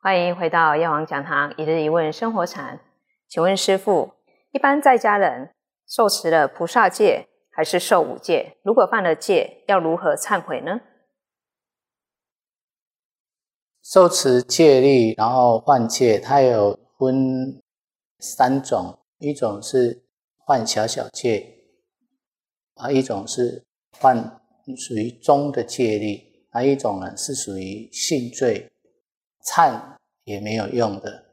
欢迎回到药王讲堂一日一问生活禅。请问师父，一般在家人受持了菩萨戒还是受五戒？如果犯了戒，要如何忏悔呢？受持戒律，然后犯戒，它有分三种：一种是犯小小戒，啊，一种是犯属于中的戒律，啊，一种呢是属于性罪，忏也没有用的。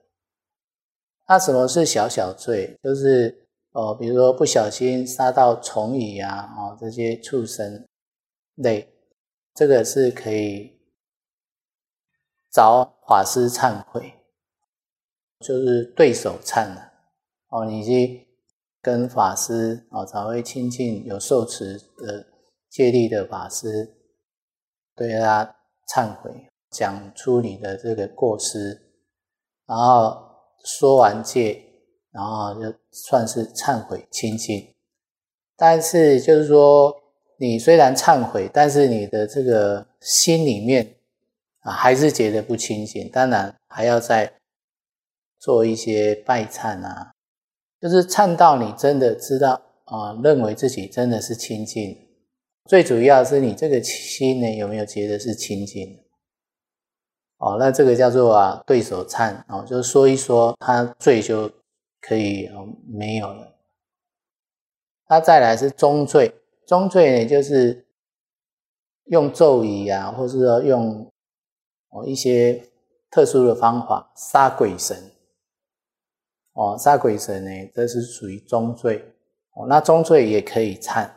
那什么是小小罪？就是哦，比如说不小心杀到虫蚁啊，哦这些畜生类，这个是可以找法师忏悔，就是对手忏的哦，你去跟法师哦，找位亲近有受持的戒律的法师，对他忏悔，讲出你的这个过失，然后。说完戒，然后就算是忏悔清净。但是就是说，你虽然忏悔，但是你的这个心里面啊，还是觉得不清净。当然还要再做一些拜忏啊，就是忏到你真的知道啊，认为自己真的是清净。最主要是你这个心呢，有没有觉得是清净？哦，那这个叫做啊对手忏哦，就是说一说他罪就可以哦没有了。他再来是中罪，中罪呢就是用咒语啊，或是说用哦一些特殊的方法杀鬼神。哦，杀鬼神呢，这是属于中罪。哦，那中罪也可以忏，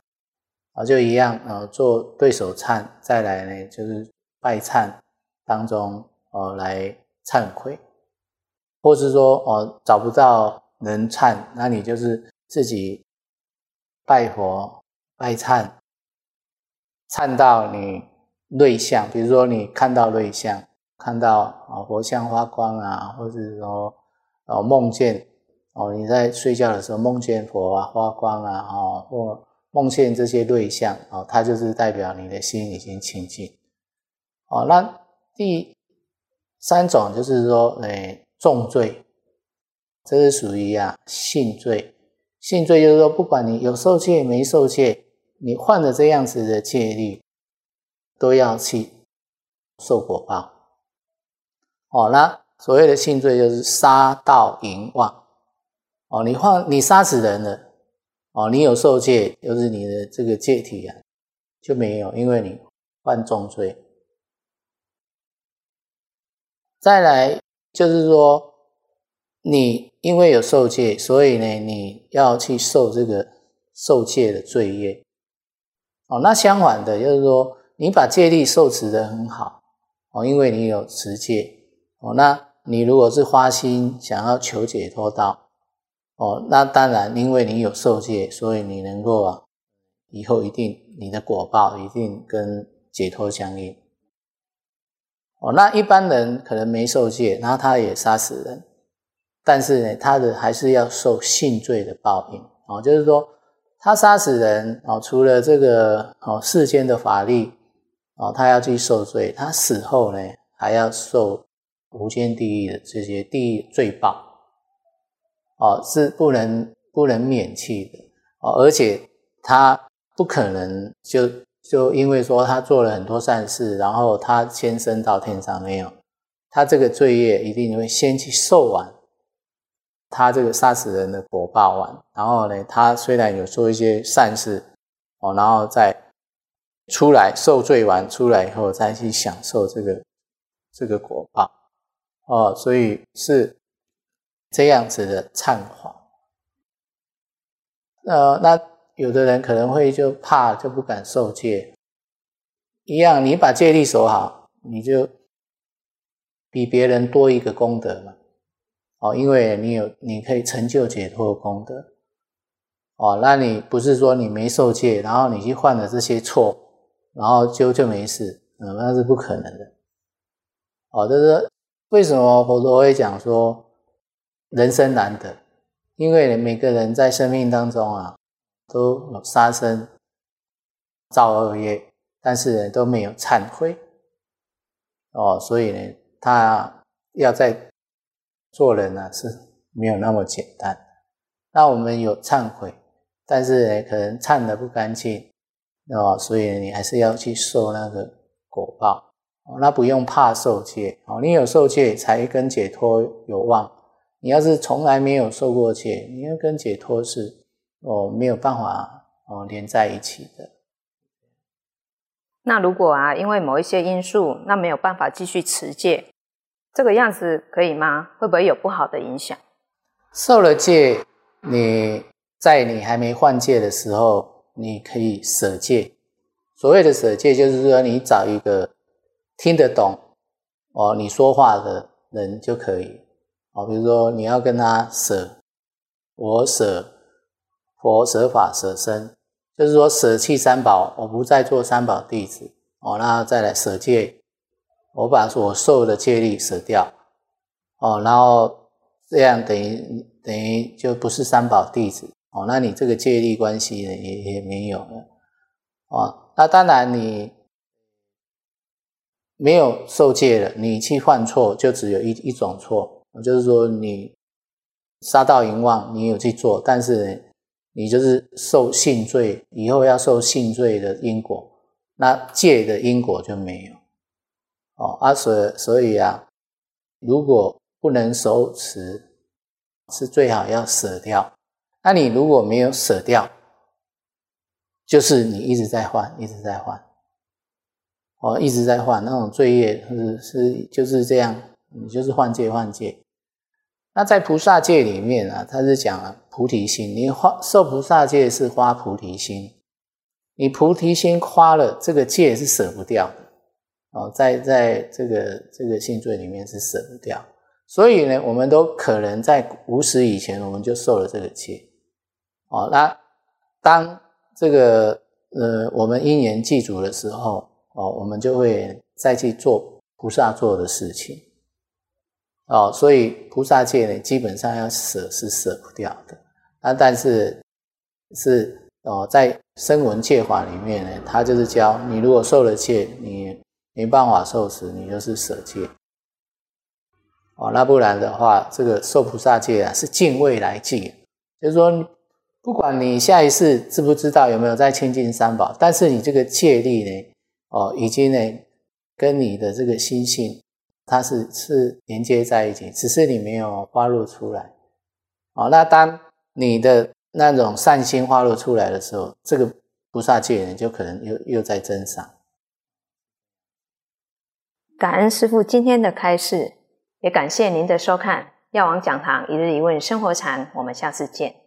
啊就一样啊做对手忏，再来呢就是拜忏。当中哦来忏悔，或是说哦找不到人忏，那你就是自己拜佛拜忏，忏到你内相，比如说你看到内相，看到啊佛像发光啊，或者说哦梦见哦你在睡觉的时候梦见佛啊发光啊，哦或梦见这些内相哦，它就是代表你的心已经清净哦那。第三种就是说，诶，重罪，这是属于啊性罪。性罪就是说，不管你有受戒没受戒，你犯了这样子的戒律，都要去受果报。哦，那所谓的性罪就是杀盗淫妄。哦，你犯你杀死人了，哦，你有受戒，就是你的这个戒体啊就没有，因为你犯重罪。再来就是说，你因为有受戒，所以呢，你要去受这个受戒的罪业。哦，那相反的，就是说，你把戒律受持的很好，哦，因为你有持戒，哦，那你如果是花心想要求解脱道，哦，那当然，因为你有受戒，所以你能够啊，以后一定你的果报一定跟解脱相应。哦，那一般人可能没受戒，然后他也杀死人，但是呢，他的还是要受性罪的报应。哦，就是说他杀死人，哦，除了这个哦世间的法律，哦，他要去受罪，他死后呢还要受无间地狱的这些地狱罪报。哦，是不能不能免弃的。哦，而且他不可能就。就因为说他做了很多善事，然后他先升到天上没有，他这个罪业一定会先去受完，他这个杀死人的果报完，然后呢，他虽然有做一些善事哦，然后再出来受罪完出来以后，再去享受这个这个果报哦，所以是这样子的忏悔。呃，那。有的人可能会就怕就不敢受戒，一样，你把戒律守好，你就比别人多一个功德嘛。哦，因为你有你可以成就解脱功德。哦，那你不是说你没受戒，然后你去犯了这些错，然后就就没事，嗯，那是不可能的。哦，就是为什么佛陀会讲说人生难得，因为每个人在生命当中啊。都有杀生、造恶业，但是呢都没有忏悔哦，所以呢，他要在做人呢是没有那么简单。那我们有忏悔，但是呢可能忏的不干净，哦，所以你还是要去受那个果报。哦，那不用怕受戒哦，你有受戒才跟解脱有望。你要是从来没有受过戒，你要跟解脱是哦没有办法哦连在一起的。那如果啊，因为某一些因素，那没有办法继续持戒，这个样子可以吗？会不会有不好的影响？受了戒，你在你还没换戒的时候，你可以舍戒。所谓的舍戒，就是说你找一个听得懂哦你说话的人就可以哦。比如说你要跟他舍，我舍佛、舍法、舍身。就是说舍弃三宝，我不再做三宝弟子哦，那再来舍戒，我把所受的戒力舍掉哦，然后这样等于等于就不是三宝弟子哦，那你这个戒力关系呢也也没有了哦，那当然你没有受戒了，你去犯错就只有一一种错，就是说你杀盗淫妄，你有去做，但是。你就是受性罪，以后要受性罪的因果，那戒的因果就没有哦。啊，所所以啊，如果不能守持，是最好要舍掉。那你如果没有舍掉，就是你一直在换，一直在换，哦，一直在换那种罪业是是就是这样，你就是换戒换戒。那在菩萨界里面啊，他是讲啊菩提心。你花受菩萨戒是花菩提心，你菩提心花了，这个戒是舍不掉的哦。在在这个这个性罪里面是舍不掉，所以呢，我们都可能在无始以前我们就受了这个戒哦。那当这个呃我们因缘记足的时候哦，我们就会再去做菩萨做的事情。哦，所以菩萨戒呢，基本上要舍是舍不掉的。啊，但是是哦，在声闻戒法里面呢，他就是教你，如果受了戒，你没办法受持，你就是舍戒。哦，那不然的话，这个受菩萨戒啊，是敬未来戒，就是说，不管你下一世知不知道有没有在亲近三宝，但是你这个戒力呢，哦，已经呢，跟你的这个心性。它是是连接在一起，只是你没有发露出来。哦，那当你的那种善心花落出来的时候，这个菩萨戒人就可能又又在增上。感恩师父今天的开示，也感谢您的收看《药王讲堂一日一问生活禅》，我们下次见。